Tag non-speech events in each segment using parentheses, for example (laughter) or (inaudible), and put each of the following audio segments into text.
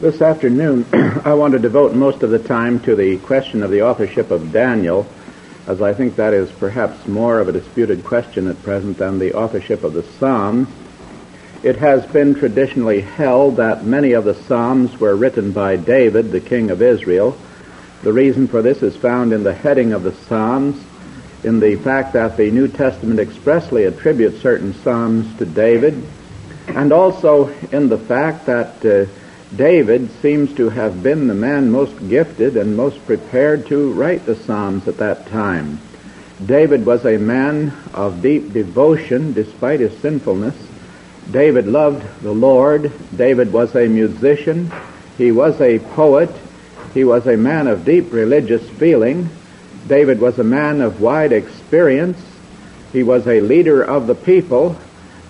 This afternoon, (clears throat) I want to devote most of the time to the question of the authorship of Daniel, as I think that is perhaps more of a disputed question at present than the authorship of the Psalms. It has been traditionally held that many of the Psalms were written by David, the king of Israel. The reason for this is found in the heading of the Psalms, in the fact that the New Testament expressly attributes certain Psalms to David, and also in the fact that uh, David seems to have been the man most gifted and most prepared to write the Psalms at that time. David was a man of deep devotion despite his sinfulness. David loved the Lord. David was a musician. He was a poet. He was a man of deep religious feeling. David was a man of wide experience. He was a leader of the people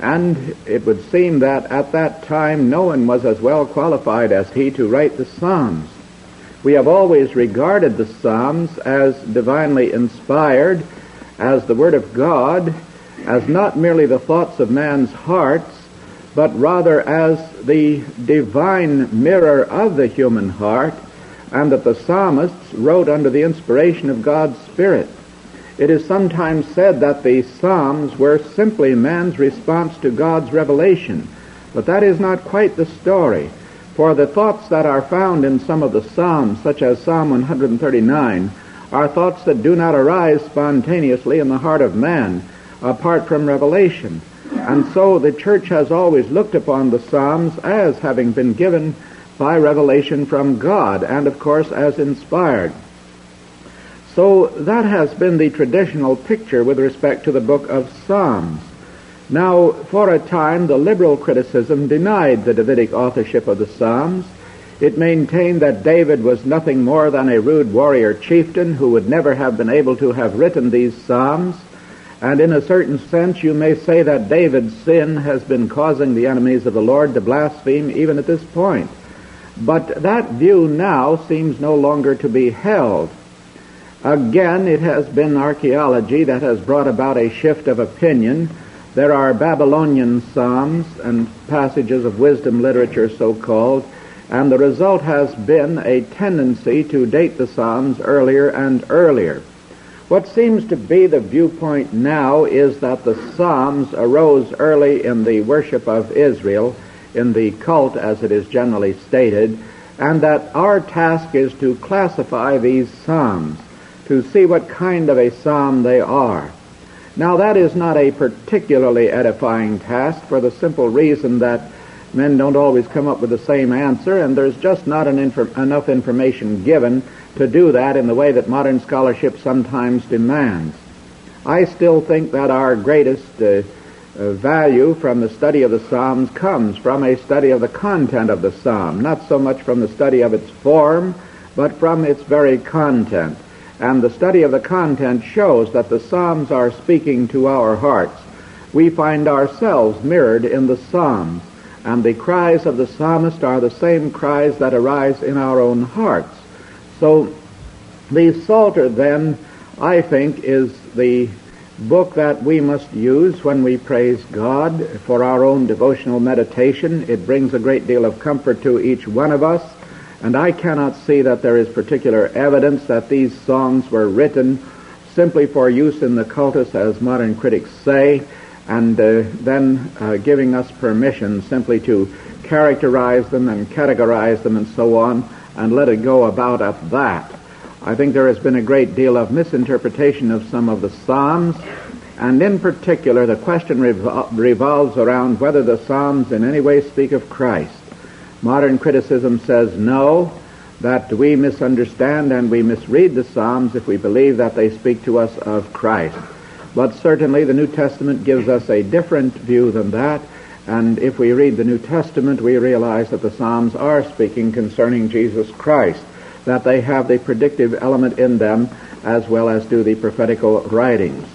and it would seem that at that time no one was as well qualified as he to write the Psalms. We have always regarded the Psalms as divinely inspired, as the Word of God, as not merely the thoughts of man's hearts, but rather as the divine mirror of the human heart, and that the psalmists wrote under the inspiration of God's Spirit. It is sometimes said that the Psalms were simply man's response to God's revelation, but that is not quite the story. For the thoughts that are found in some of the Psalms, such as Psalm 139, are thoughts that do not arise spontaneously in the heart of man apart from revelation. And so the church has always looked upon the Psalms as having been given by revelation from God and of course as inspired. So that has been the traditional picture with respect to the book of Psalms. Now, for a time, the liberal criticism denied the Davidic authorship of the Psalms. It maintained that David was nothing more than a rude warrior chieftain who would never have been able to have written these Psalms. And in a certain sense, you may say that David's sin has been causing the enemies of the Lord to blaspheme even at this point. But that view now seems no longer to be held. Again, it has been archaeology that has brought about a shift of opinion. There are Babylonian psalms and passages of wisdom literature, so called, and the result has been a tendency to date the psalms earlier and earlier. What seems to be the viewpoint now is that the psalms arose early in the worship of Israel, in the cult as it is generally stated, and that our task is to classify these psalms to see what kind of a psalm they are. Now that is not a particularly edifying task for the simple reason that men don't always come up with the same answer and there's just not inf- enough information given to do that in the way that modern scholarship sometimes demands. I still think that our greatest uh, uh, value from the study of the Psalms comes from a study of the content of the Psalm, not so much from the study of its form, but from its very content. And the study of the content shows that the Psalms are speaking to our hearts. We find ourselves mirrored in the Psalms, and the cries of the psalmist are the same cries that arise in our own hearts. So the Psalter then, I think, is the book that we must use when we praise God for our own devotional meditation. It brings a great deal of comfort to each one of us. And I cannot see that there is particular evidence that these songs were written simply for use in the cultus, as modern critics say, and uh, then uh, giving us permission simply to characterize them and categorize them and so on, and let it go about at that. I think there has been a great deal of misinterpretation of some of the Psalms, and in particular, the question revol- revolves around whether the Psalms in any way speak of Christ. Modern criticism says no, that we misunderstand and we misread the Psalms if we believe that they speak to us of Christ. But certainly the New Testament gives us a different view than that. And if we read the New Testament, we realize that the Psalms are speaking concerning Jesus Christ, that they have the predictive element in them as well as do the prophetical writings.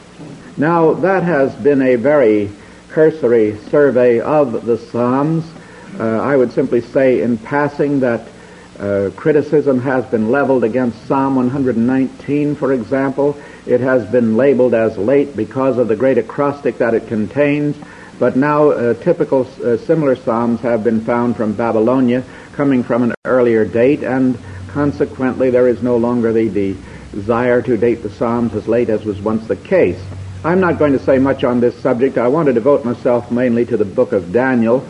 Now, that has been a very cursory survey of the Psalms. Uh, I would simply say in passing that uh, criticism has been leveled against Psalm 119, for example. It has been labeled as late because of the great acrostic that it contains, but now uh, typical uh, similar psalms have been found from Babylonia, coming from an earlier date, and consequently there is no longer the, the desire to date the psalms as late as was once the case. I'm not going to say much on this subject. I want to devote myself mainly to the book of Daniel.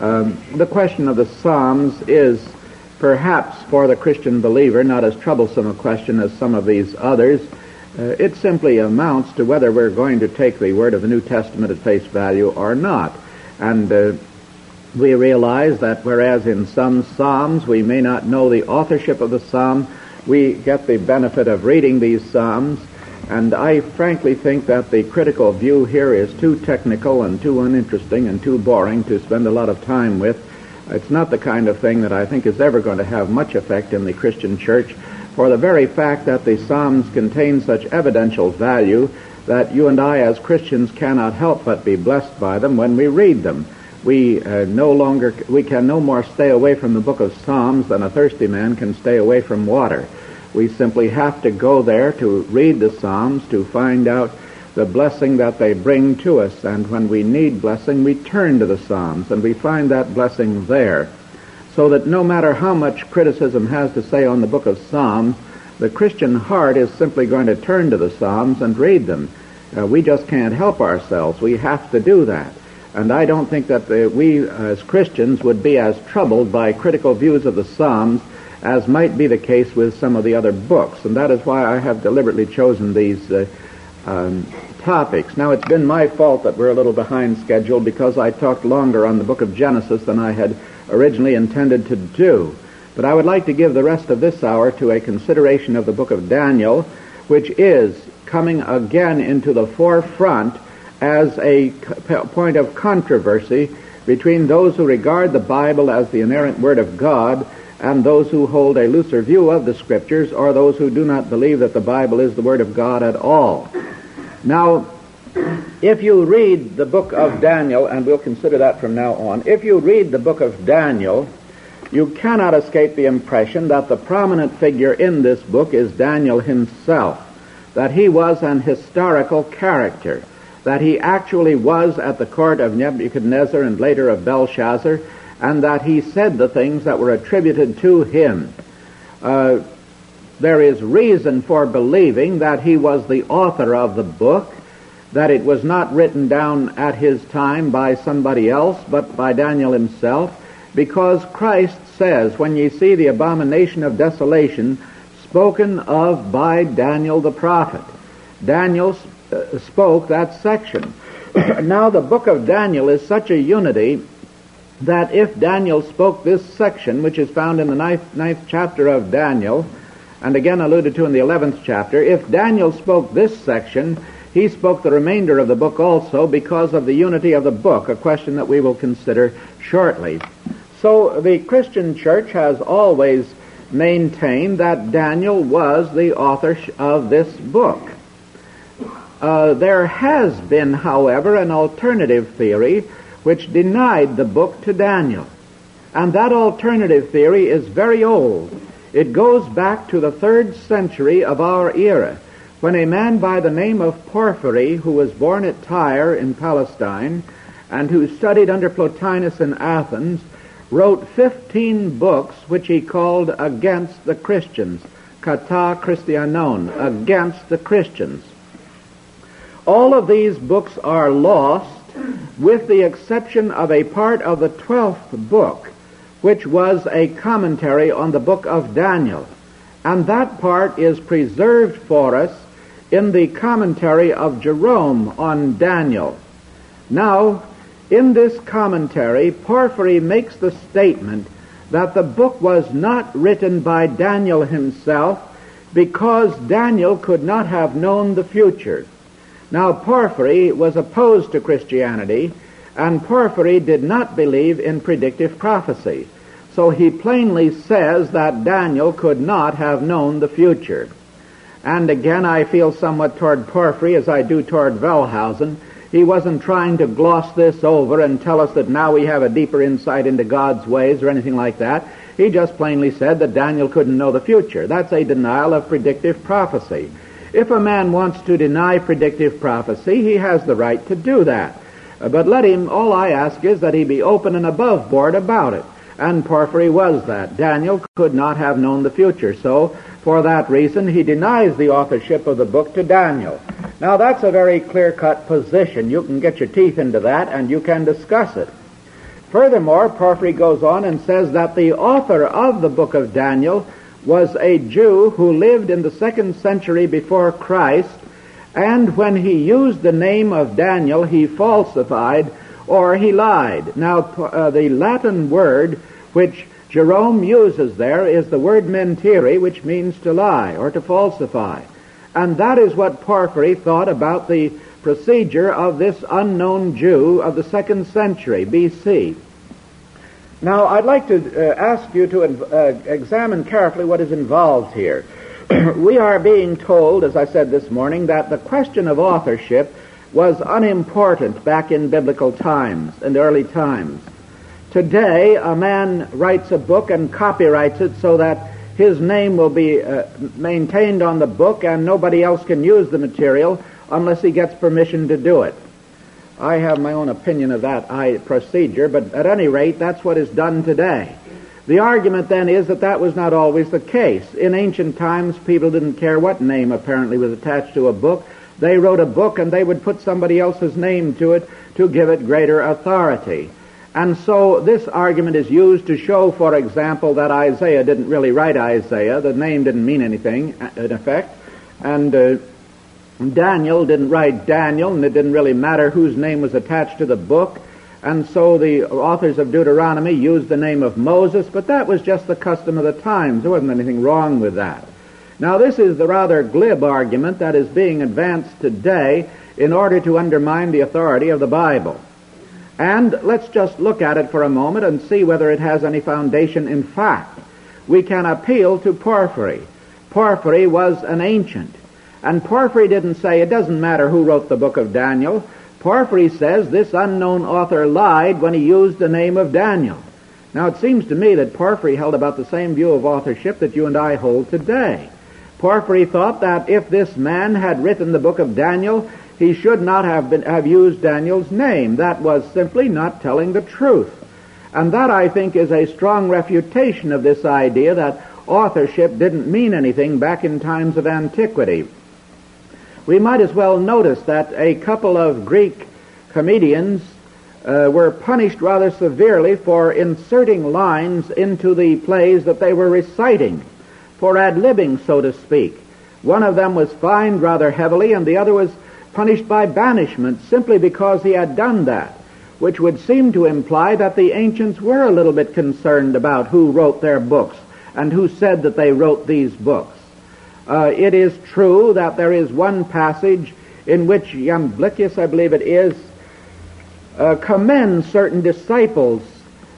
Um, the question of the psalms is perhaps for the Christian believer not as troublesome a question as some of these others. Uh, it simply amounts to whether we're going to take the word of the New Testament at face value or not. And uh, we realize that whereas in some psalms we may not know the authorship of the psalm, we get the benefit of reading these psalms. And I frankly think that the critical view here is too technical and too uninteresting and too boring to spend a lot of time with. It's not the kind of thing that I think is ever going to have much effect in the Christian church for the very fact that the Psalms contain such evidential value that you and I as Christians cannot help but be blessed by them when we read them. We uh, no longer, we can no more stay away from the book of Psalms than a thirsty man can stay away from water. We simply have to go there to read the Psalms to find out the blessing that they bring to us. And when we need blessing, we turn to the Psalms and we find that blessing there so that no matter how much criticism has to say on the book of Psalms, the Christian heart is simply going to turn to the Psalms and read them. Uh, we just can't help ourselves. We have to do that. And I don't think that the, we as Christians would be as troubled by critical views of the Psalms as might be the case with some of the other books. And that is why I have deliberately chosen these uh, um, topics. Now, it's been my fault that we're a little behind schedule because I talked longer on the book of Genesis than I had originally intended to do. But I would like to give the rest of this hour to a consideration of the book of Daniel, which is coming again into the forefront as a point of controversy between those who regard the Bible as the inerrant Word of God and those who hold a looser view of the Scriptures or those who do not believe that the Bible is the Word of God at all. Now, if you read the book of Daniel, and we'll consider that from now on, if you read the book of Daniel, you cannot escape the impression that the prominent figure in this book is Daniel himself, that he was an historical character, that he actually was at the court of Nebuchadnezzar and later of Belshazzar, and that he said the things that were attributed to him. Uh, there is reason for believing that he was the author of the book, that it was not written down at his time by somebody else, but by Daniel himself, because Christ says, when ye see the abomination of desolation spoken of by Daniel the prophet. Daniel uh, spoke that section. (clears throat) now the book of Daniel is such a unity that if Daniel spoke this section, which is found in the ninth, ninth chapter of Daniel, and again alluded to in the eleventh chapter, if Daniel spoke this section, he spoke the remainder of the book also because of the unity of the book, a question that we will consider shortly. So the Christian church has always maintained that Daniel was the author of this book. Uh, there has been, however, an alternative theory which denied the book to Daniel. And that alternative theory is very old. It goes back to the third century of our era when a man by the name of Porphyry, who was born at Tyre in Palestine and who studied under Plotinus in Athens, wrote 15 books which he called against the Christians, kata Christianon, against the Christians. All of these books are lost with the exception of a part of the 12th book, which was a commentary on the book of Daniel. And that part is preserved for us in the commentary of Jerome on Daniel. Now, in this commentary, Porphyry makes the statement that the book was not written by Daniel himself because Daniel could not have known the future. Now, Porphyry was opposed to Christianity, and Porphyry did not believe in predictive prophecy. So he plainly says that Daniel could not have known the future. And again, I feel somewhat toward Porphyry as I do toward Wellhausen. He wasn't trying to gloss this over and tell us that now we have a deeper insight into God's ways or anything like that. He just plainly said that Daniel couldn't know the future. That's a denial of predictive prophecy. If a man wants to deny predictive prophecy, he has the right to do that. Uh, but let him, all I ask is that he be open and above board about it. And Porphyry was that. Daniel could not have known the future. So, for that reason, he denies the authorship of the book to Daniel. Now, that's a very clear-cut position. You can get your teeth into that and you can discuss it. Furthermore, Porphyry goes on and says that the author of the book of Daniel was a Jew who lived in the second century before Christ, and when he used the name of Daniel, he falsified or he lied. Now, uh, the Latin word which Jerome uses there is the word mentiri, which means to lie or to falsify. And that is what Porphyry thought about the procedure of this unknown Jew of the second century BC. Now, I'd like to uh, ask you to uh, examine carefully what is involved here. (clears throat) we are being told, as I said this morning, that the question of authorship was unimportant back in biblical times and early times. Today, a man writes a book and copyrights it so that his name will be uh, maintained on the book and nobody else can use the material unless he gets permission to do it. I have my own opinion of that procedure, but at any rate, that's what is done today. The argument then is that that was not always the case. In ancient times, people didn't care what name apparently was attached to a book. They wrote a book and they would put somebody else's name to it to give it greater authority. And so this argument is used to show, for example, that Isaiah didn't really write Isaiah. The name didn't mean anything, in effect. And uh, Daniel didn't write Daniel, and it didn't really matter whose name was attached to the book. And so the authors of Deuteronomy used the name of Moses, but that was just the custom of the times. There wasn't anything wrong with that. Now, this is the rather glib argument that is being advanced today in order to undermine the authority of the Bible. And let's just look at it for a moment and see whether it has any foundation in fact. We can appeal to Porphyry. Porphyry was an ancient. And Porphyry didn't say it doesn't matter who wrote the book of Daniel. Porphyry says this unknown author lied when he used the name of Daniel. Now it seems to me that Porphyry held about the same view of authorship that you and I hold today. Porphyry thought that if this man had written the book of Daniel, he should not have been, have used Daniel's name. That was simply not telling the truth. And that I think is a strong refutation of this idea that authorship didn't mean anything back in times of antiquity. We might as well notice that a couple of Greek comedians uh, were punished rather severely for inserting lines into the plays that they were reciting for ad-libbing, so to speak. One of them was fined rather heavily, and the other was punished by banishment simply because he had done that, which would seem to imply that the ancients were a little bit concerned about who wrote their books and who said that they wrote these books. Uh, it is true that there is one passage in which Iamblichus, I believe it is, uh, commends certain disciples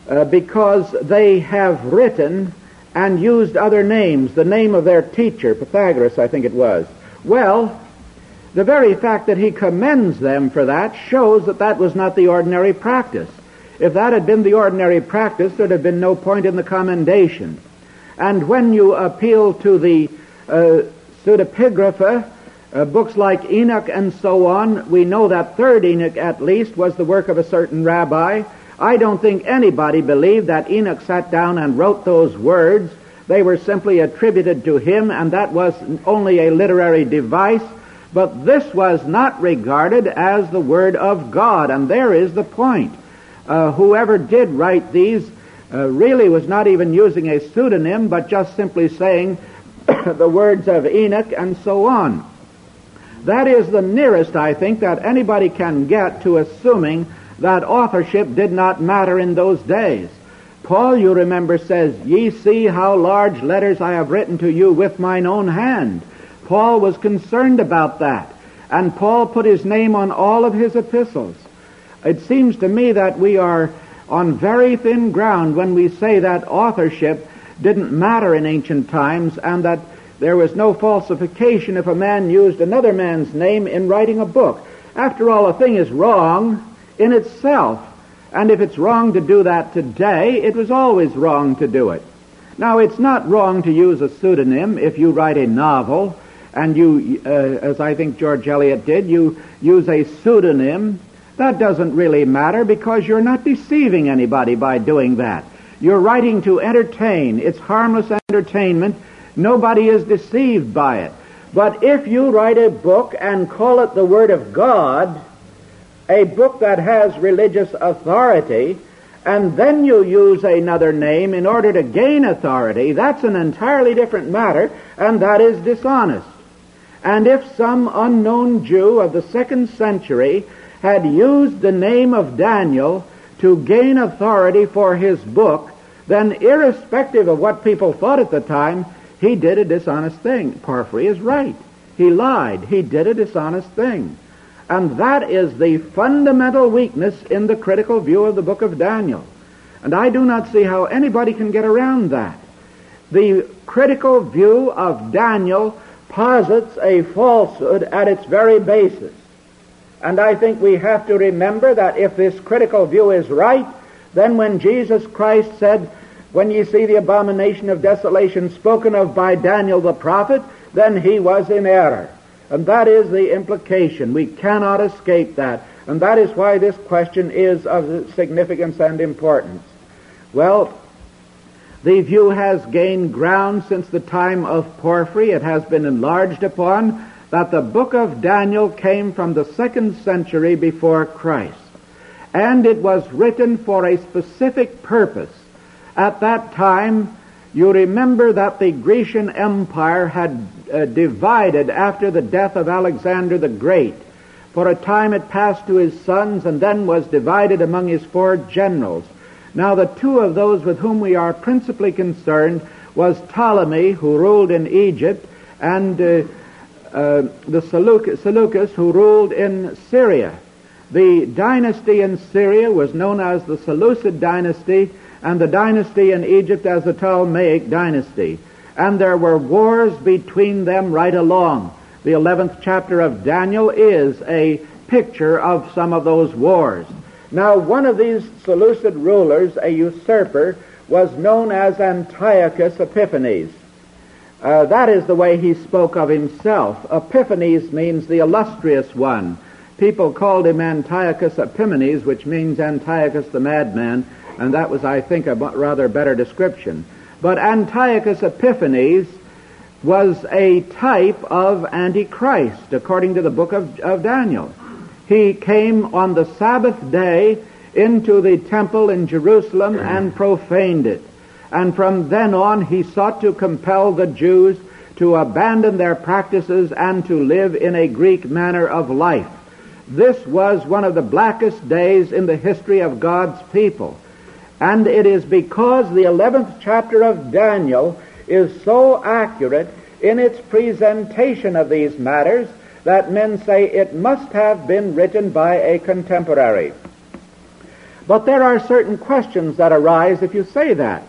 uh, because they have written and used other names, the name of their teacher, Pythagoras, I think it was. Well, the very fact that he commends them for that shows that that was not the ordinary practice. If that had been the ordinary practice, there'd have been no point in the commendation. And when you appeal to the pseudepigrapha, uh, books like Enoch and so on, we know that third Enoch at least was the work of a certain rabbi, I don't think anybody believed that Enoch sat down and wrote those words. They were simply attributed to him, and that was only a literary device. But this was not regarded as the Word of God, and there is the point. Uh, whoever did write these uh, really was not even using a pseudonym, but just simply saying (coughs) the words of Enoch and so on. That is the nearest, I think, that anybody can get to assuming that authorship did not matter in those days. Paul, you remember, says, Ye see how large letters I have written to you with mine own hand. Paul was concerned about that. And Paul put his name on all of his epistles. It seems to me that we are on very thin ground when we say that authorship didn't matter in ancient times and that there was no falsification if a man used another man's name in writing a book. After all, a thing is wrong in itself. And if it's wrong to do that today, it was always wrong to do it. Now, it's not wrong to use a pseudonym if you write a novel and you, uh, as I think George Eliot did, you use a pseudonym. That doesn't really matter because you're not deceiving anybody by doing that. You're writing to entertain. It's harmless entertainment. Nobody is deceived by it. But if you write a book and call it the Word of God, a book that has religious authority, and then you use another name in order to gain authority, that's an entirely different matter, and that is dishonest. And if some unknown Jew of the second century had used the name of Daniel to gain authority for his book, then irrespective of what people thought at the time, he did a dishonest thing. Porphyry is right. He lied. He did a dishonest thing. And that is the fundamental weakness in the critical view of the book of Daniel. And I do not see how anybody can get around that. The critical view of Daniel posits a falsehood at its very basis. And I think we have to remember that if this critical view is right, then when Jesus Christ said, when ye see the abomination of desolation spoken of by Daniel the prophet, then he was in error. And that is the implication. We cannot escape that. And that is why this question is of significance and importance. Well, the view has gained ground since the time of Porphyry. It has been enlarged upon that the book of Daniel came from the second century before Christ. And it was written for a specific purpose. At that time, you remember that the Grecian Empire had uh, divided after the death of Alexander the Great. For a time it passed to his sons and then was divided among his four generals. Now the two of those with whom we are principally concerned was Ptolemy, who ruled in Egypt, and uh, uh, the Seleucus, who ruled in Syria. The dynasty in Syria was known as the Seleucid dynasty, and the dynasty in Egypt as the Ptolemaic dynasty. And there were wars between them right along. The 11th chapter of Daniel is a picture of some of those wars. Now, one of these Seleucid rulers, a usurper, was known as Antiochus Epiphanes. Uh, that is the way he spoke of himself. Epiphanes means the illustrious one. People called him Antiochus Epimanes, which means Antiochus the madman, and that was, I think, a rather better description. But Antiochus Epiphanes was a type of Antichrist, according to the book of, of Daniel. He came on the Sabbath day into the temple in Jerusalem and profaned it. And from then on he sought to compel the Jews to abandon their practices and to live in a Greek manner of life. This was one of the blackest days in the history of God's people. And it is because the 11th chapter of Daniel is so accurate in its presentation of these matters that men say it must have been written by a contemporary. But there are certain questions that arise if you say that.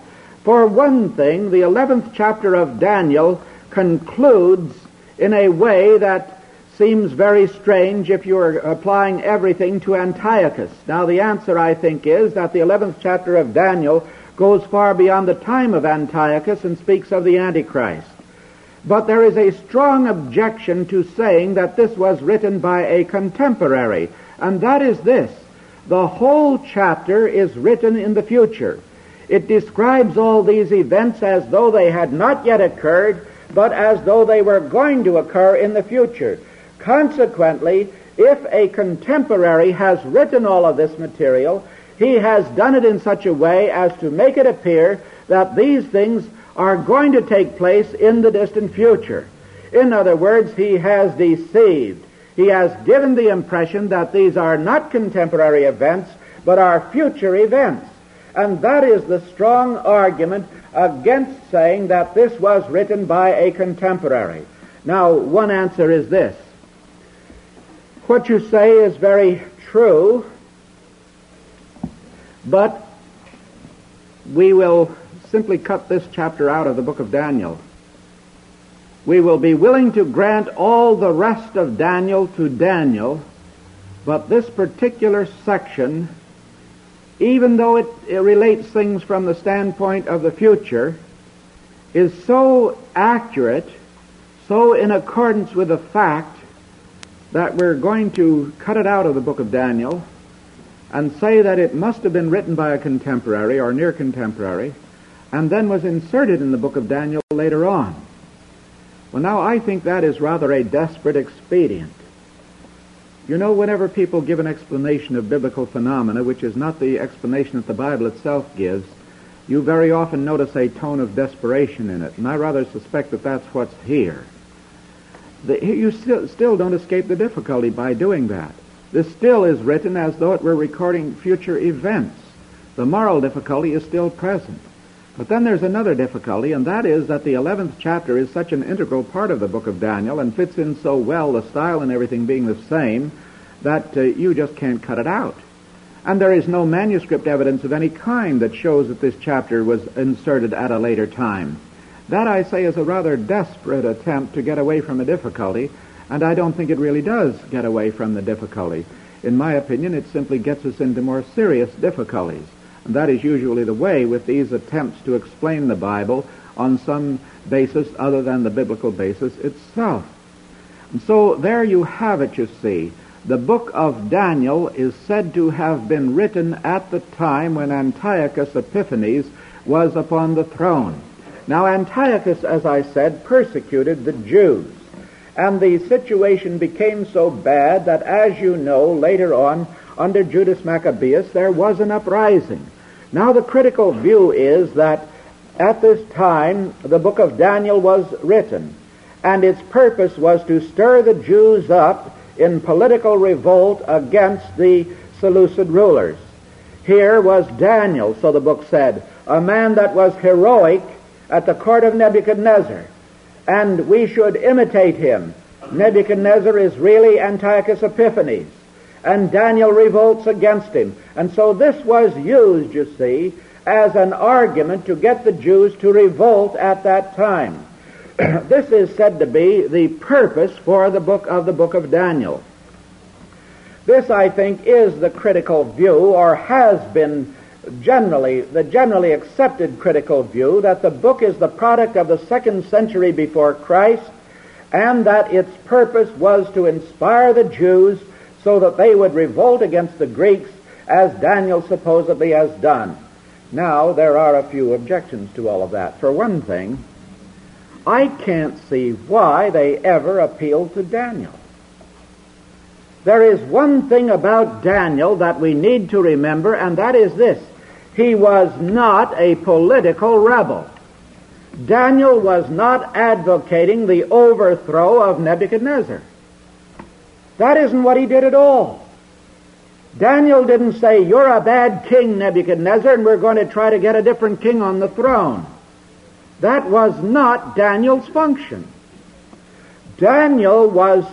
For one thing, the 11th chapter of Daniel concludes in a way that seems very strange if you're applying everything to Antiochus. Now the answer, I think, is that the 11th chapter of Daniel goes far beyond the time of Antiochus and speaks of the Antichrist. But there is a strong objection to saying that this was written by a contemporary, and that is this. The whole chapter is written in the future. It describes all these events as though they had not yet occurred, but as though they were going to occur in the future. Consequently, if a contemporary has written all of this material, he has done it in such a way as to make it appear that these things are going to take place in the distant future. In other words, he has deceived. He has given the impression that these are not contemporary events, but are future events. And that is the strong argument against saying that this was written by a contemporary. Now, one answer is this. What you say is very true, but we will simply cut this chapter out of the book of Daniel. We will be willing to grant all the rest of Daniel to Daniel, but this particular section, even though it, it relates things from the standpoint of the future, is so accurate, so in accordance with the fact that we're going to cut it out of the book of Daniel and say that it must have been written by a contemporary or near contemporary and then was inserted in the book of Daniel later on. Well, now I think that is rather a desperate expedient. You know, whenever people give an explanation of biblical phenomena, which is not the explanation that the Bible itself gives, you very often notice a tone of desperation in it, and I rather suspect that that's what's here. The, you still, still don't escape the difficulty by doing that. This still is written as though it were recording future events. The moral difficulty is still present. But then there's another difficulty, and that is that the 11th chapter is such an integral part of the book of Daniel and fits in so well, the style and everything being the same, that uh, you just can't cut it out. And there is no manuscript evidence of any kind that shows that this chapter was inserted at a later time. That, I say, is a rather desperate attempt to get away from a difficulty, and I don't think it really does get away from the difficulty. In my opinion, it simply gets us into more serious difficulties. And that is usually the way with these attempts to explain the Bible on some basis other than the biblical basis itself. And so there you have it, you see. The book of Daniel is said to have been written at the time when Antiochus Epiphanes was upon the throne. Now Antiochus, as I said, persecuted the Jews. And the situation became so bad that, as you know, later on, under Judas Maccabeus, there was an uprising. Now the critical view is that at this time the book of Daniel was written, and its purpose was to stir the Jews up in political revolt against the Seleucid rulers. Here was Daniel, so the book said, a man that was heroic at the court of Nebuchadnezzar, and we should imitate him. Nebuchadnezzar is really Antiochus Epiphanes, and Daniel revolts against him. And so this was used, you see, as an argument to get the Jews to revolt at that time. (clears throat) this is said to be the purpose for the book of the book of Daniel. This, I think, is the critical view, or has been generally, the generally accepted critical view, that the book is the product of the second century before Christ, and that its purpose was to inspire the Jews so that they would revolt against the Greeks as Daniel supposedly has done. Now, there are a few objections to all of that. For one thing, I can't see why they ever appealed to Daniel. There is one thing about Daniel that we need to remember, and that is this. He was not a political rebel. Daniel was not advocating the overthrow of Nebuchadnezzar. That isn't what he did at all. Daniel didn't say, You're a bad king, Nebuchadnezzar, and we're going to try to get a different king on the throne. That was not Daniel's function. Daniel was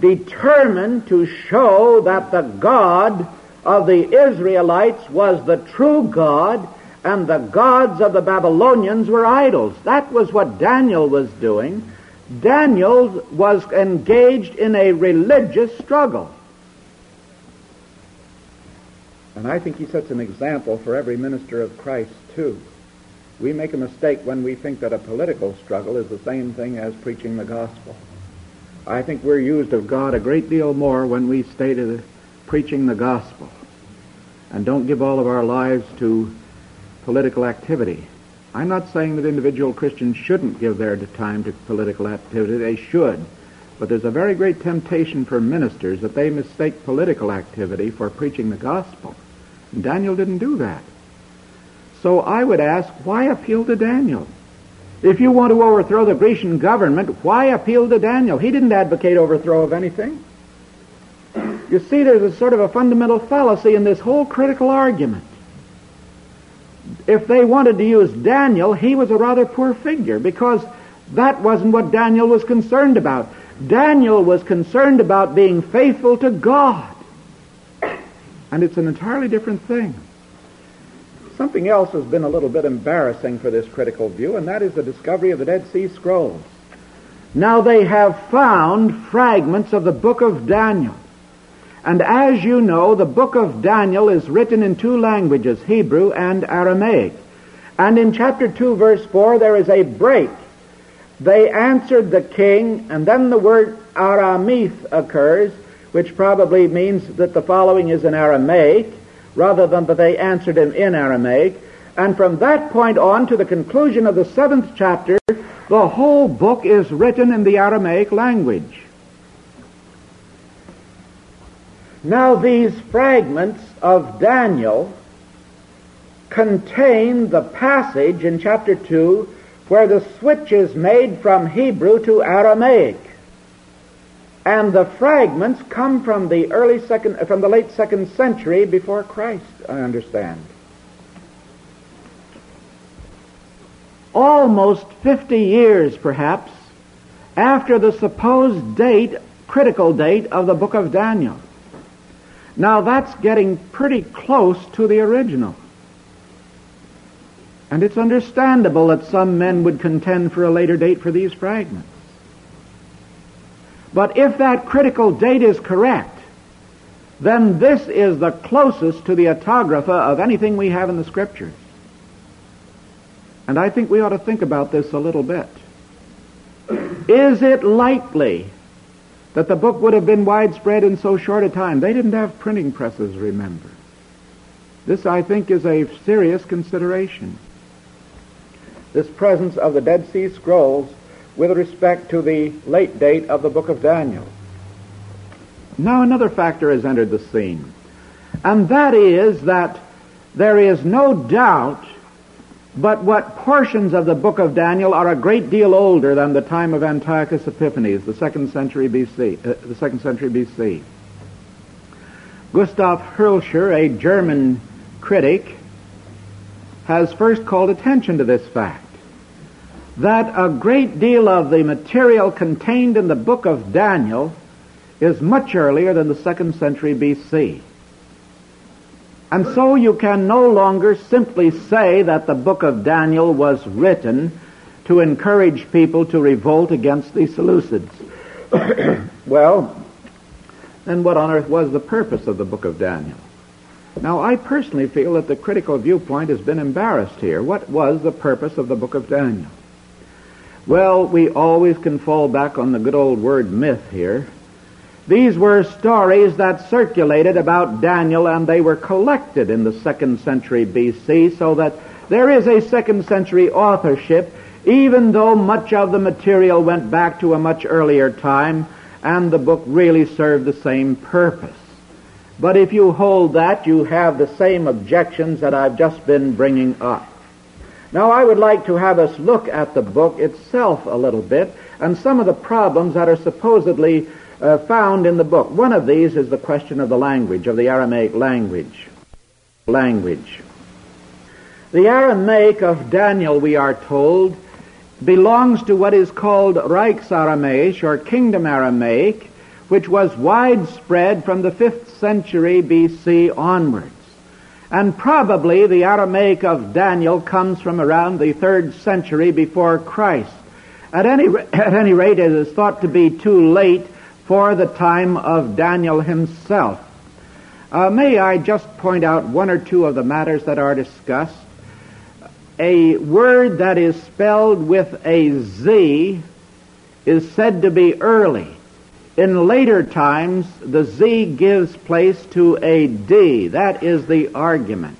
determined to show that the God of the Israelites was the true God and the gods of the Babylonians were idols. That was what Daniel was doing. Daniel was engaged in a religious struggle. And I think he sets an example for every minister of Christ, too. We make a mistake when we think that a political struggle is the same thing as preaching the gospel. I think we're used of God a great deal more when we stay to the, uh, preaching the gospel and don't give all of our lives to political activity. I'm not saying that individual Christians shouldn't give their time to political activity. They should. But there's a very great temptation for ministers that they mistake political activity for preaching the gospel. And Daniel didn't do that. So I would ask, why appeal to Daniel? If you want to overthrow the Grecian government, why appeal to Daniel? He didn't advocate overthrow of anything. You see, there's a sort of a fundamental fallacy in this whole critical argument. If they wanted to use Daniel, he was a rather poor figure because that wasn't what Daniel was concerned about. Daniel was concerned about being faithful to God. And it's an entirely different thing. Something else has been a little bit embarrassing for this critical view, and that is the discovery of the Dead Sea Scrolls. Now they have found fragments of the book of Daniel. And as you know, the book of Daniel is written in two languages, Hebrew and Aramaic. And in chapter 2 verse 4 there is a break. They answered the king, and then the word Aramith occurs, which probably means that the following is in Aramaic, rather than that they answered him in Aramaic. And from that point on to the conclusion of the seventh chapter, the whole book is written in the Aramaic language. Now these fragments of Daniel contain the passage in chapter 2 where the switch is made from Hebrew to Aramaic. And the fragments come from the early second, from the late second century before Christ, I understand. Almost 50 years, perhaps, after the supposed date, critical date of the book of Daniel. Now that's getting pretty close to the original. And it's understandable that some men would contend for a later date for these fragments. But if that critical date is correct, then this is the closest to the autographa of anything we have in the scriptures. And I think we ought to think about this a little bit. Is it likely that the book would have been widespread in so short a time? They didn't have printing presses, remember. This, I think, is a serious consideration. This presence of the Dead Sea Scrolls with respect to the late date of the book of Daniel. Now another factor has entered the scene, and that is that there is no doubt but what portions of the book of Daniel are a great deal older than the time of Antiochus Epiphanes, the second century BC. Uh, the second century BC. Gustav Hölscher, a German critic, has first called attention to this fact that a great deal of the material contained in the book of Daniel is much earlier than the second century BC. And so you can no longer simply say that the book of Daniel was written to encourage people to revolt against the Seleucids. (coughs) well, then what on earth was the purpose of the book of Daniel? Now, I personally feel that the critical viewpoint has been embarrassed here. What was the purpose of the book of Daniel? Well, we always can fall back on the good old word myth here. These were stories that circulated about Daniel and they were collected in the second century BC so that there is a second century authorship even though much of the material went back to a much earlier time and the book really served the same purpose. But if you hold that, you have the same objections that I've just been bringing up. Now I would like to have us look at the book itself a little bit and some of the problems that are supposedly uh, found in the book. One of these is the question of the language, of the Aramaic language. Language. The Aramaic of Daniel, we are told, belongs to what is called Reichsaramaic or Kingdom Aramaic, which was widespread from the 5th century BC onwards. And probably the Aramaic of Daniel comes from around the third century before Christ. At any, (laughs) at any rate, it is thought to be too late for the time of Daniel himself. Uh, may I just point out one or two of the matters that are discussed? A word that is spelled with a Z is said to be early. In later times, the Z gives place to a D. That is the argument.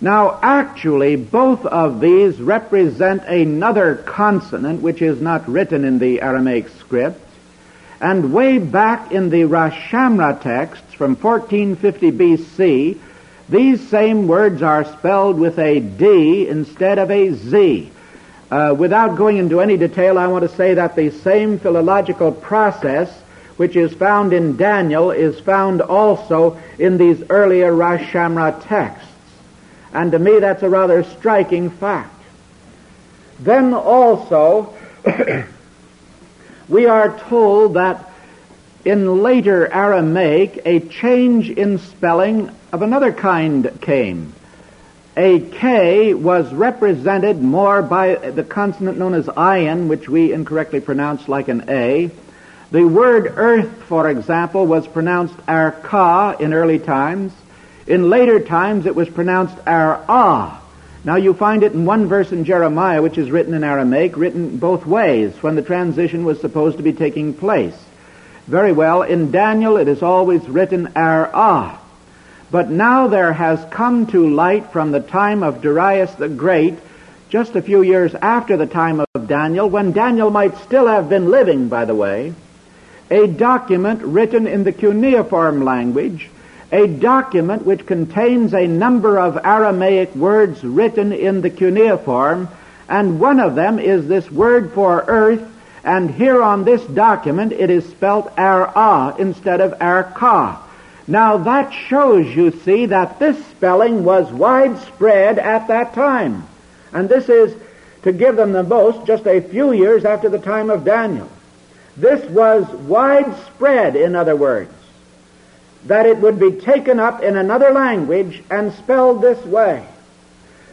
Now, actually, both of these represent another consonant which is not written in the Aramaic script. And way back in the Ras Shamra texts from 1450 BC, these same words are spelled with a D instead of a Z. Uh, without going into any detail, I want to say that the same philological process which is found in Daniel is found also in these earlier Ras Shamra texts. And to me that's a rather striking fact. Then also, (clears throat) we are told that in later Aramaic, a change in spelling of another kind came. A K was represented more by the consonant known as ayin, which we incorrectly pronounce like an A. The word earth, for example, was pronounced arka in early times. In later times, it was pronounced ar-ah. Now you find it in one verse in Jeremiah, which is written in Aramaic, written both ways, when the transition was supposed to be taking place. Very well, in Daniel it is always written ar-ah. But now there has come to light from the time of Darius the Great, just a few years after the time of Daniel, when Daniel might still have been living, by the way, a document written in the cuneiform language, a document which contains a number of Aramaic words written in the cuneiform, and one of them is this word for earth, and here on this document it is spelt ar instead of arka. Now that shows, you see, that this spelling was widespread at that time. And this is, to give them the most, just a few years after the time of Daniel. This was widespread, in other words, that it would be taken up in another language and spelled this way.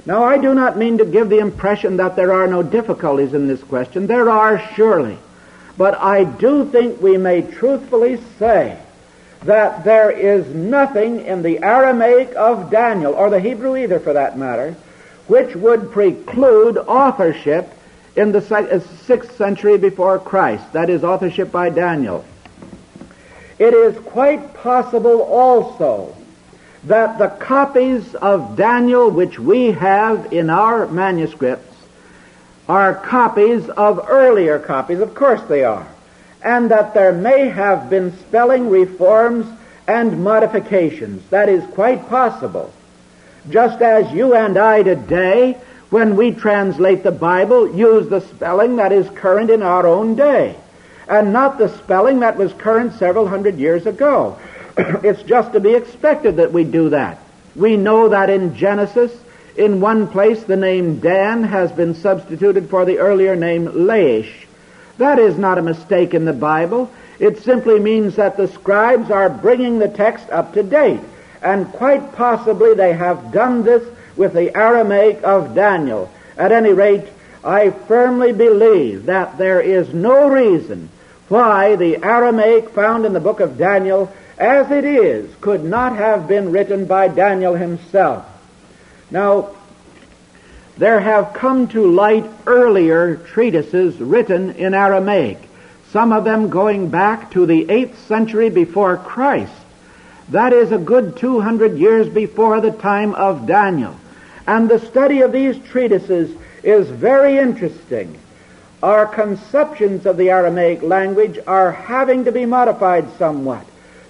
Now I do not mean to give the impression that there are no difficulties in this question. There are surely. But I do think we may truthfully say that there is nothing in the Aramaic of Daniel, or the Hebrew either for that matter, which would preclude authorship in the 6th uh, century before Christ. That is authorship by Daniel. It is quite possible also that the copies of Daniel which we have in our manuscripts are copies of earlier copies. Of course they are and that there may have been spelling reforms and modifications. That is quite possible. Just as you and I today, when we translate the Bible, use the spelling that is current in our own day, and not the spelling that was current several hundred years ago. (clears throat) it's just to be expected that we do that. We know that in Genesis, in one place, the name Dan has been substituted for the earlier name Laish. That is not a mistake in the Bible. It simply means that the scribes are bringing the text up to date. And quite possibly they have done this with the Aramaic of Daniel. At any rate, I firmly believe that there is no reason why the Aramaic found in the book of Daniel, as it is, could not have been written by Daniel himself. Now, there have come to light earlier treatises written in Aramaic, some of them going back to the 8th century before Christ. That is a good 200 years before the time of Daniel. And the study of these treatises is very interesting. Our conceptions of the Aramaic language are having to be modified somewhat.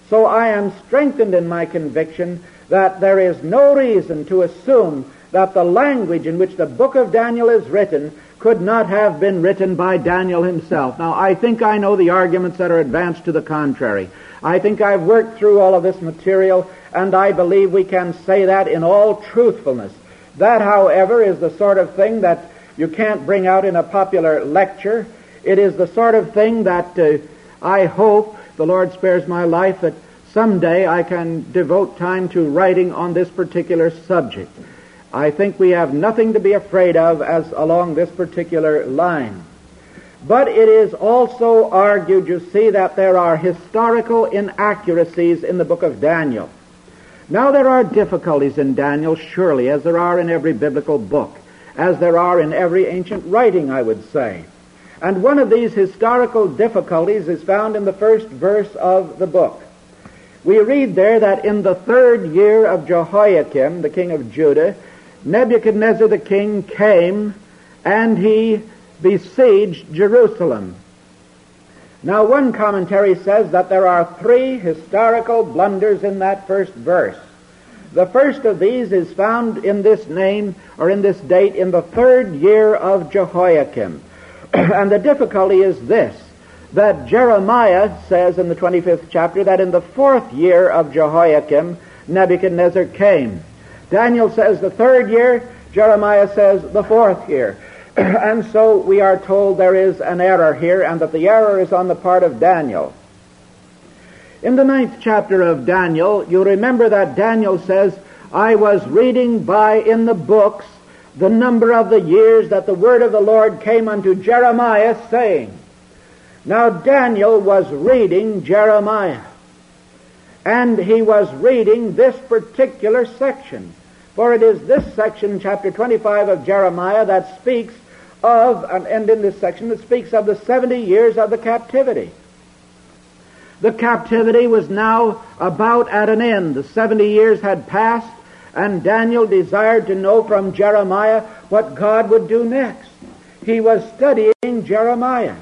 So I am strengthened in my conviction that there is no reason to assume that the language in which the book of Daniel is written could not have been written by Daniel himself. Now, I think I know the arguments that are advanced to the contrary. I think I've worked through all of this material, and I believe we can say that in all truthfulness. That, however, is the sort of thing that you can't bring out in a popular lecture. It is the sort of thing that uh, I hope, the Lord spares my life, that someday I can devote time to writing on this particular subject. I think we have nothing to be afraid of as along this particular line. But it is also argued, you see, that there are historical inaccuracies in the book of Daniel. Now there are difficulties in Daniel, surely, as there are in every biblical book, as there are in every ancient writing, I would say. And one of these historical difficulties is found in the first verse of the book. We read there that in the third year of Jehoiakim, the king of Judah, Nebuchadnezzar the king came and he besieged Jerusalem. Now one commentary says that there are three historical blunders in that first verse. The first of these is found in this name or in this date in the third year of Jehoiakim. (clears throat) and the difficulty is this, that Jeremiah says in the 25th chapter that in the fourth year of Jehoiakim, Nebuchadnezzar came. Daniel says the third year, Jeremiah says the fourth year. (clears throat) and so we are told there is an error here and that the error is on the part of Daniel. In the ninth chapter of Daniel, you remember that Daniel says, I was reading by in the books the number of the years that the word of the Lord came unto Jeremiah, saying, Now Daniel was reading Jeremiah, and he was reading this particular section. For it is this section, chapter 25 of Jeremiah, that speaks of, and in this section, that speaks of the 70 years of the captivity. The captivity was now about at an end. The 70 years had passed, and Daniel desired to know from Jeremiah what God would do next. He was studying Jeremiah.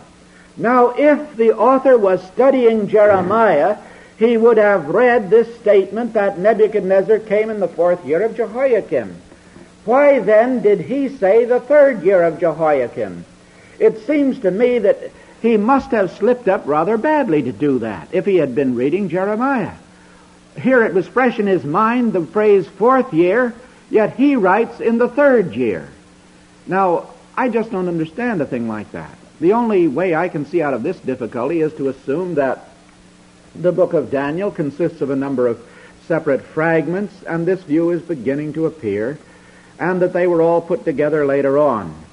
Now, if the author was studying Jeremiah, he would have read this statement that Nebuchadnezzar came in the fourth year of Jehoiakim. Why then did he say the third year of Jehoiakim? It seems to me that he must have slipped up rather badly to do that if he had been reading Jeremiah. Here it was fresh in his mind the phrase fourth year, yet he writes in the third year. Now, I just don't understand a thing like that. The only way I can see out of this difficulty is to assume that the book of Daniel consists of a number of separate fragments, and this view is beginning to appear, and that they were all put together later on.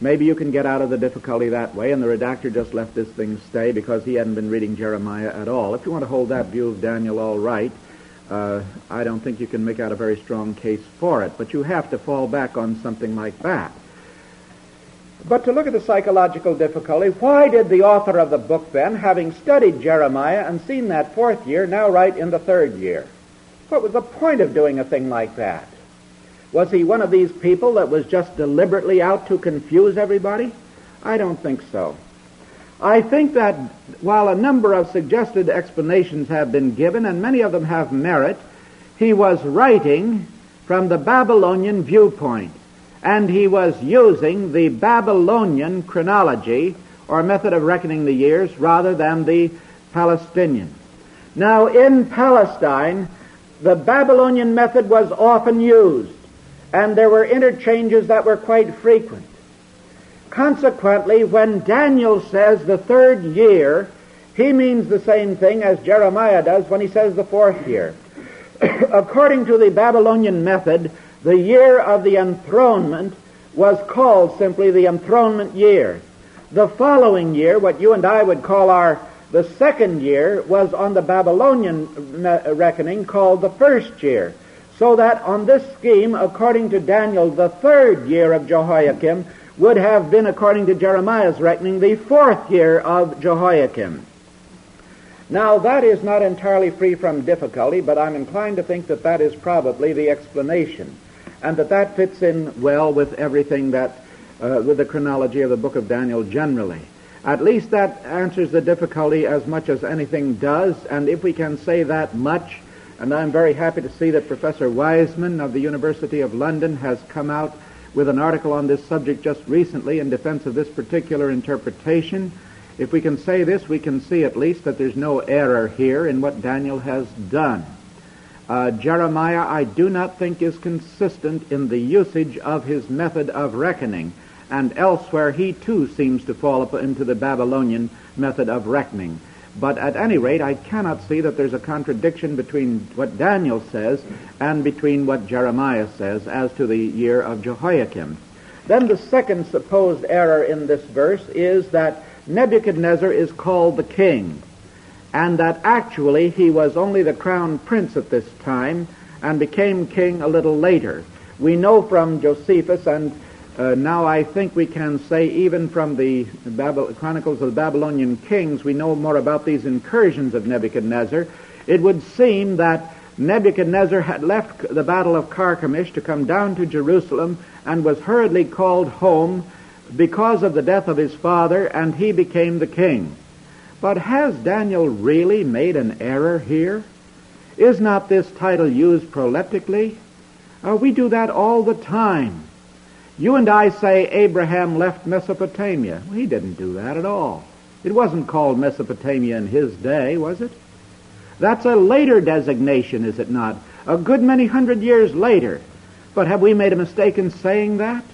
Maybe you can get out of the difficulty that way, and the redactor just left this thing stay because he hadn't been reading Jeremiah at all. If you want to hold that view of Daniel all right, uh, I don't think you can make out a very strong case for it, but you have to fall back on something like that. But to look at the psychological difficulty, why did the author of the book then, having studied Jeremiah and seen that fourth year, now write in the third year? What was the point of doing a thing like that? Was he one of these people that was just deliberately out to confuse everybody? I don't think so. I think that while a number of suggested explanations have been given, and many of them have merit, he was writing from the Babylonian viewpoint, and he was using the Babylonian chronology, or method of reckoning the years, rather than the Palestinian. Now, in Palestine, the Babylonian method was often used and there were interchanges that were quite frequent. Consequently, when Daniel says the third year, he means the same thing as Jeremiah does when he says the fourth year. (coughs) According to the Babylonian method, the year of the enthronement was called simply the enthronement year. The following year, what you and I would call our the second year, was on the Babylonian reckoning called the first year. So that on this scheme, according to Daniel, the third year of Jehoiakim would have been, according to Jeremiah's reckoning, the fourth year of Jehoiakim. Now, that is not entirely free from difficulty, but I'm inclined to think that that is probably the explanation, and that that fits in well with everything that, uh, with the chronology of the book of Daniel generally. At least that answers the difficulty as much as anything does, and if we can say that much, and I'm very happy to see that Professor Wiseman of the University of London has come out with an article on this subject just recently in defense of this particular interpretation. If we can say this, we can see at least that there's no error here in what Daniel has done. Uh, Jeremiah, I do not think, is consistent in the usage of his method of reckoning, and elsewhere he too seems to fall into the Babylonian method of reckoning. But at any rate, I cannot see that there's a contradiction between what Daniel says and between what Jeremiah says as to the year of Jehoiakim. Then the second supposed error in this verse is that Nebuchadnezzar is called the king, and that actually he was only the crown prince at this time and became king a little later. We know from Josephus and uh, now I think we can say even from the Babel- Chronicles of the Babylonian Kings, we know more about these incursions of Nebuchadnezzar. It would seem that Nebuchadnezzar had left the Battle of Carchemish to come down to Jerusalem and was hurriedly called home because of the death of his father, and he became the king. But has Daniel really made an error here? Is not this title used proleptically? Uh, we do that all the time. You and I say Abraham left Mesopotamia. Well, he didn't do that at all. It wasn't called Mesopotamia in his day, was it? That's a later designation, is it not? A good many hundred years later. But have we made a mistake in saying that?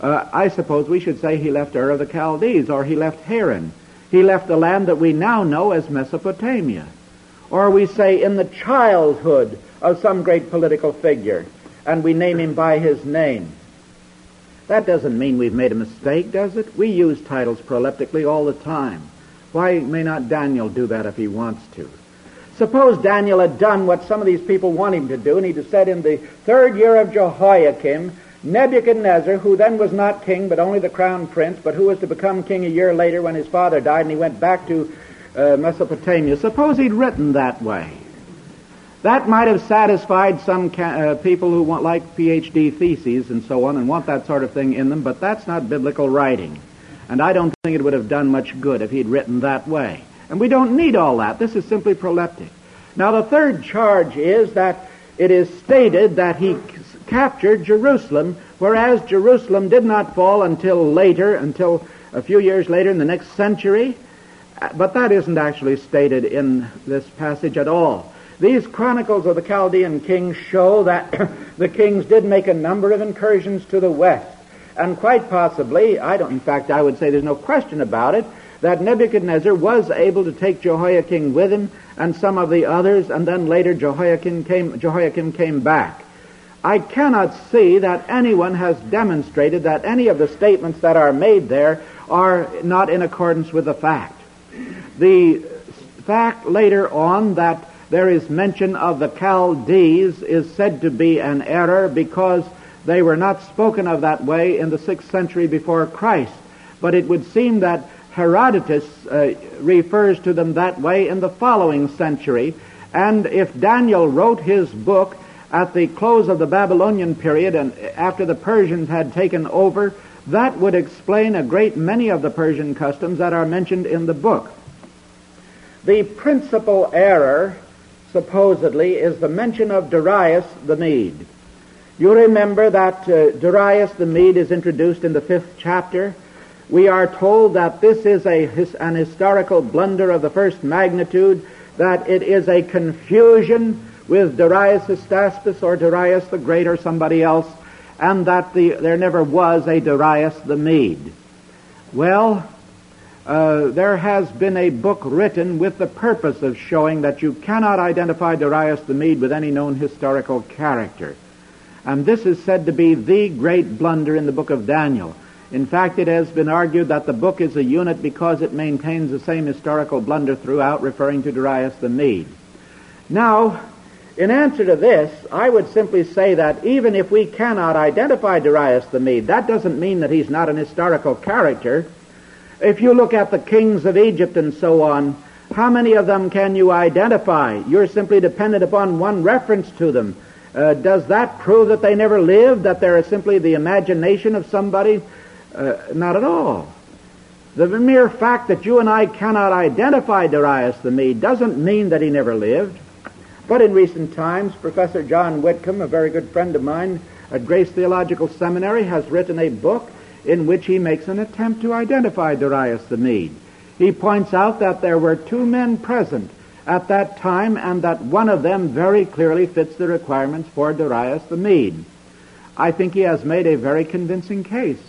Uh, I suppose we should say he left Ur of the Chaldees, or he left Haran. He left the land that we now know as Mesopotamia. Or we say in the childhood of some great political figure, and we name him by his name. That doesn't mean we've made a mistake, does it? We use titles proleptically all the time. Why may not Daniel do that if he wants to? Suppose Daniel had done what some of these people want him to do, and he'd said in the third year of Jehoiakim, Nebuchadnezzar, who then was not king, but only the crown prince, but who was to become king a year later when his father died, and he went back to uh, Mesopotamia. Suppose he'd written that way. That might have satisfied some ca- uh, people who want like PhD theses and so on and want that sort of thing in them, but that's not biblical writing. And I don't think it would have done much good if he'd written that way. And we don't need all that. This is simply proleptic. Now the third charge is that it is stated that he captured Jerusalem, whereas Jerusalem did not fall until later, until a few years later in the next century. But that isn't actually stated in this passage at all. These chronicles of the Chaldean kings show that (coughs) the kings did make a number of incursions to the west. And quite possibly, I don't, in fact, I would say there's no question about it, that Nebuchadnezzar was able to take Jehoiakim with him and some of the others, and then later Jehoiakim came, Jehoiakim came back. I cannot see that anyone has demonstrated that any of the statements that are made there are not in accordance with the fact. The fact later on that there is mention of the Chaldees is said to be an error because they were not spoken of that way in the 6th century before Christ. But it would seem that Herodotus uh, refers to them that way in the following century. And if Daniel wrote his book at the close of the Babylonian period and after the Persians had taken over, that would explain a great many of the Persian customs that are mentioned in the book. The principal error, supposedly, is the mention of Darius the Mede. You remember that uh, Darius the Mede is introduced in the fifth chapter we are told that this is a, an historical blunder of the first magnitude, that it is a confusion with Darius Hystaspes or Darius the Great or somebody else, and that the, there never was a Darius the Mede. Well, uh, there has been a book written with the purpose of showing that you cannot identify Darius the Mede with any known historical character. And this is said to be the great blunder in the book of Daniel. In fact, it has been argued that the book is a unit because it maintains the same historical blunder throughout, referring to Darius the Mede. Now, in answer to this, I would simply say that even if we cannot identify Darius the Mede, that doesn't mean that he's not an historical character. If you look at the kings of Egypt and so on, how many of them can you identify? You're simply dependent upon one reference to them. Uh, does that prove that they never lived, that they're simply the imagination of somebody? Uh, not at all. The mere fact that you and I cannot identify Darius the Mede doesn't mean that he never lived. But in recent times, Professor John Whitcomb, a very good friend of mine at Grace Theological Seminary, has written a book in which he makes an attempt to identify Darius the Mede. He points out that there were two men present at that time and that one of them very clearly fits the requirements for Darius the Mede. I think he has made a very convincing case.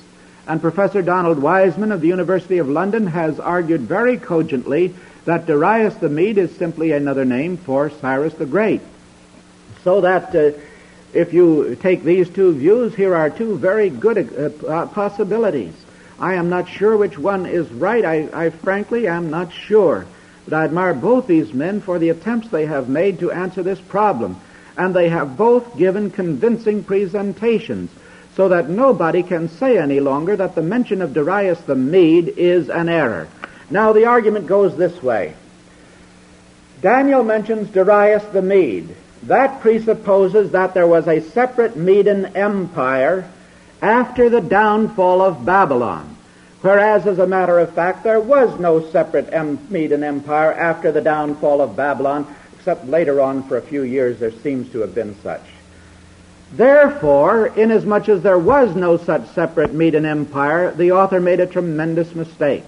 And Professor Donald Wiseman of the University of London has argued very cogently that Darius the Mede is simply another name for Cyrus the Great. So that uh, if you take these two views, here are two very good uh, possibilities. I am not sure which one is right. I, I frankly am not sure. But I admire both these men for the attempts they have made to answer this problem. And they have both given convincing presentations so that nobody can say any longer that the mention of Darius the Mede is an error. Now the argument goes this way. Daniel mentions Darius the Mede. That presupposes that there was a separate Median empire after the downfall of Babylon. Whereas, as a matter of fact, there was no separate Median empire after the downfall of Babylon, except later on for a few years there seems to have been such. Therefore, inasmuch as there was no such separate Median empire, the author made a tremendous mistake.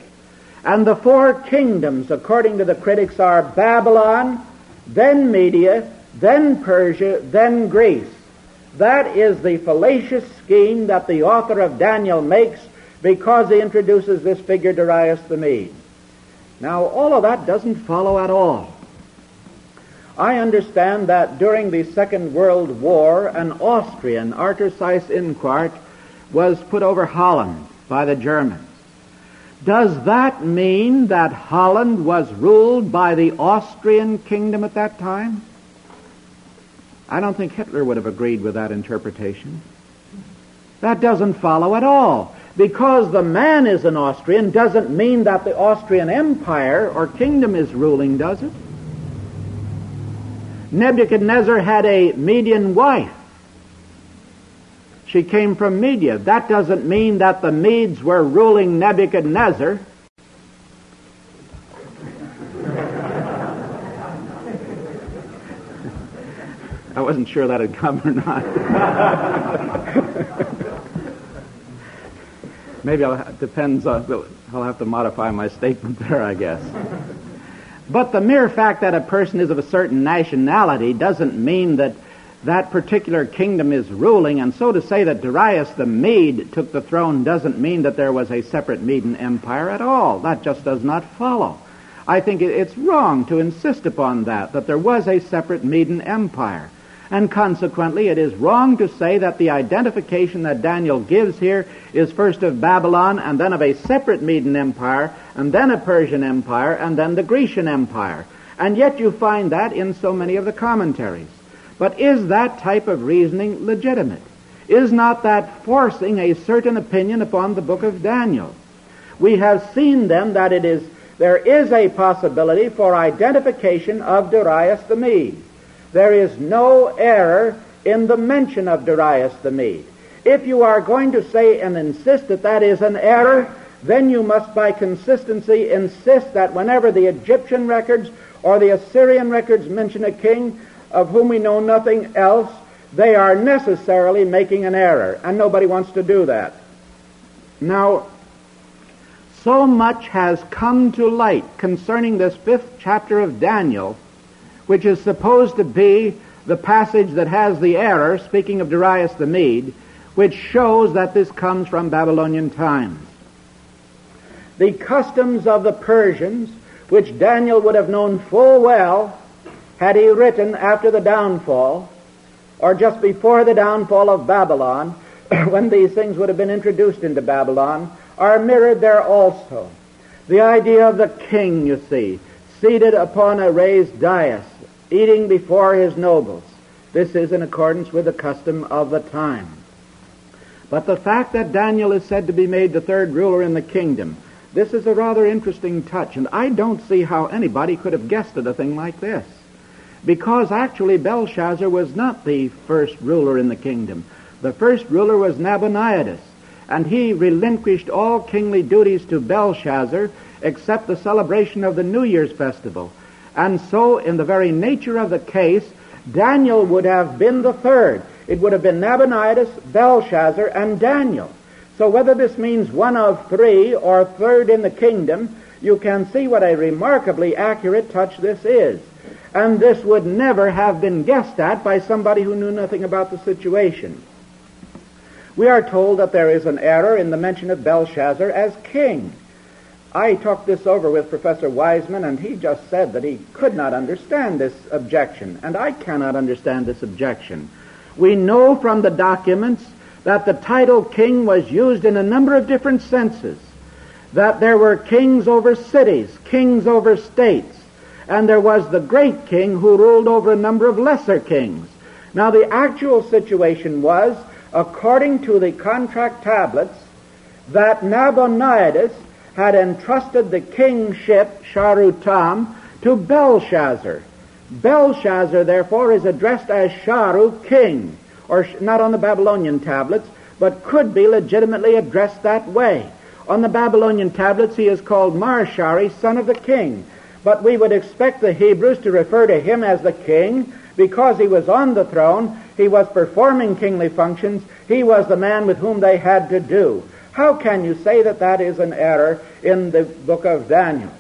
And the four kingdoms, according to the critics, are Babylon, then Media, then Persia, then Greece. That is the fallacious scheme that the author of Daniel makes because he introduces this figure Darius the Mede. Now, all of that doesn't follow at all. I understand that during the Second World War, an Austrian, Arthur Seyss-Inquart, was put over Holland by the Germans. Does that mean that Holland was ruled by the Austrian kingdom at that time? I don't think Hitler would have agreed with that interpretation. That doesn't follow at all. Because the man is an Austrian doesn't mean that the Austrian Empire or kingdom is ruling, does it? Nebuchadnezzar had a Median wife. She came from Media. That doesn't mean that the Medes were ruling Nebuchadnezzar. I wasn't sure that had come or not. Maybe I'll, depends on, I'll have to modify my statement there, I guess. But the mere fact that a person is of a certain nationality doesn't mean that that particular kingdom is ruling, and so to say that Darius the Mede took the throne doesn't mean that there was a separate Median empire at all. That just does not follow. I think it's wrong to insist upon that, that there was a separate Median empire. And consequently, it is wrong to say that the identification that Daniel gives here is first of Babylon and then of a separate Median empire and then a Persian empire and then the Grecian empire. And yet you find that in so many of the commentaries. But is that type of reasoning legitimate? Is not that forcing a certain opinion upon the book of Daniel? We have seen then that it is, there is a possibility for identification of Darius the Mede. There is no error in the mention of Darius the Mede. If you are going to say and insist that that is an error, then you must by consistency insist that whenever the Egyptian records or the Assyrian records mention a king of whom we know nothing else, they are necessarily making an error, and nobody wants to do that. Now, so much has come to light concerning this fifth chapter of Daniel which is supposed to be the passage that has the error, speaking of Darius the Mede, which shows that this comes from Babylonian times. The customs of the Persians, which Daniel would have known full well had he written after the downfall, or just before the downfall of Babylon, (clears throat) when these things would have been introduced into Babylon, are mirrored there also. The idea of the king, you see, seated upon a raised dais, eating before his nobles. This is in accordance with the custom of the time. But the fact that Daniel is said to be made the third ruler in the kingdom, this is a rather interesting touch, and I don't see how anybody could have guessed at a thing like this. Because actually Belshazzar was not the first ruler in the kingdom. The first ruler was Nabonidus, and he relinquished all kingly duties to Belshazzar except the celebration of the New Year's festival. And so, in the very nature of the case, Daniel would have been the third. It would have been Nabonidus, Belshazzar, and Daniel. So whether this means one of three or third in the kingdom, you can see what a remarkably accurate touch this is. And this would never have been guessed at by somebody who knew nothing about the situation. We are told that there is an error in the mention of Belshazzar as king. I talked this over with Professor Wiseman, and he just said that he could not understand this objection, and I cannot understand this objection. We know from the documents that the title king was used in a number of different senses, that there were kings over cities, kings over states, and there was the great king who ruled over a number of lesser kings. Now the actual situation was, according to the contract tablets, that Nabonidus had entrusted the kingship, Sharutam, to Belshazzar. Belshazzar, therefore, is addressed as Sharu, king, or not on the Babylonian tablets, but could be legitimately addressed that way. On the Babylonian tablets, he is called Marshari, son of the king. But we would expect the Hebrews to refer to him as the king because he was on the throne, he was performing kingly functions, he was the man with whom they had to do. How can you say that that is an error in the book of Daniel?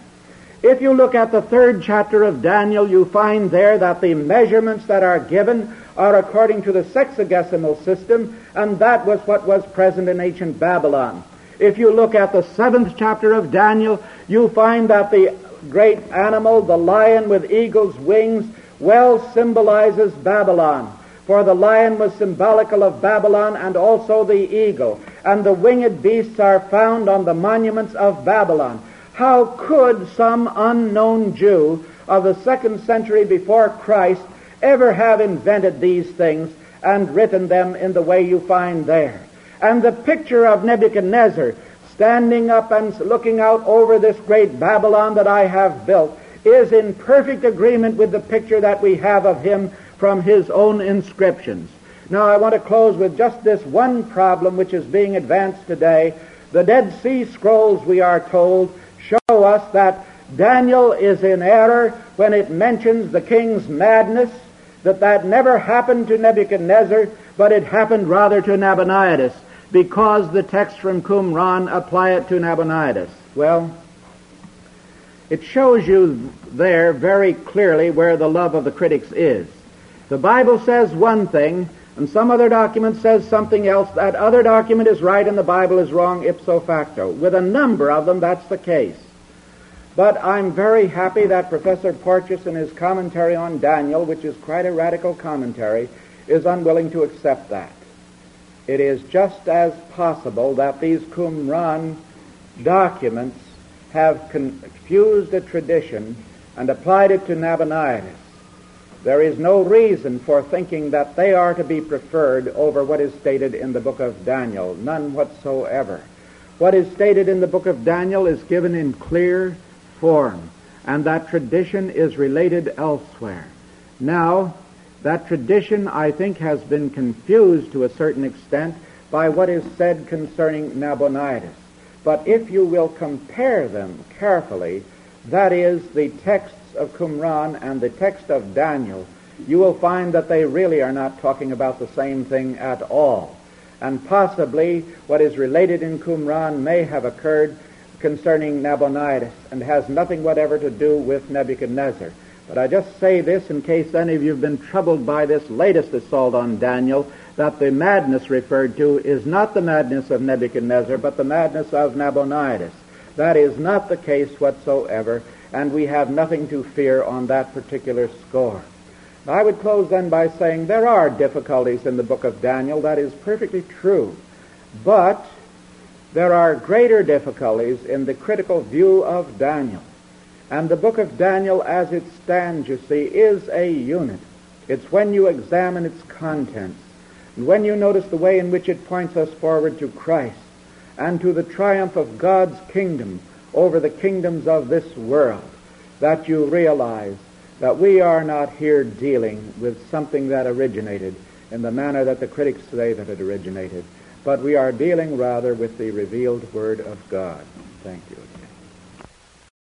If you look at the third chapter of Daniel, you find there that the measurements that are given are according to the sexagesimal system, and that was what was present in ancient Babylon. If you look at the seventh chapter of Daniel, you find that the great animal, the lion with eagle's wings, well symbolizes Babylon. For the lion was symbolical of Babylon and also the eagle. And the winged beasts are found on the monuments of Babylon. How could some unknown Jew of the second century before Christ ever have invented these things and written them in the way you find there? And the picture of Nebuchadnezzar standing up and looking out over this great Babylon that I have built is in perfect agreement with the picture that we have of him from his own inscriptions. Now I want to close with just this one problem which is being advanced today. The Dead Sea Scrolls, we are told, show us that Daniel is in error when it mentions the king's madness, that that never happened to Nebuchadnezzar, but it happened rather to Nabonidus, because the text from Qumran apply it to Nabonidus. Well, it shows you there very clearly where the love of the critics is. The Bible says one thing, and some other document says something else. That other document is right and the Bible is wrong ipso facto. With a number of them, that's the case. But I'm very happy that Professor Porteous in his commentary on Daniel, which is quite a radical commentary, is unwilling to accept that. It is just as possible that these Qumran documents have confused a tradition and applied it to Nabonidus. There is no reason for thinking that they are to be preferred over what is stated in the book of Daniel. None whatsoever. What is stated in the book of Daniel is given in clear form, and that tradition is related elsewhere. Now, that tradition, I think, has been confused to a certain extent by what is said concerning Nabonidus. But if you will compare them carefully, that is, the text of Qumran and the text of Daniel, you will find that they really are not talking about the same thing at all. And possibly what is related in Qumran may have occurred concerning Nabonidus and has nothing whatever to do with Nebuchadnezzar. But I just say this in case any of you have been troubled by this latest assault on Daniel, that the madness referred to is not the madness of Nebuchadnezzar, but the madness of Nabonidus. That is not the case whatsoever and we have nothing to fear on that particular score. I would close then by saying there are difficulties in the book of Daniel. That is perfectly true. But there are greater difficulties in the critical view of Daniel. And the book of Daniel, as it stands, you see, is a unit. It's when you examine its contents, and when you notice the way in which it points us forward to Christ, and to the triumph of God's kingdom over the kingdoms of this world, that you realize that we are not here dealing with something that originated in the manner that the critics say that it originated, but we are dealing rather with the revealed Word of God. Thank you.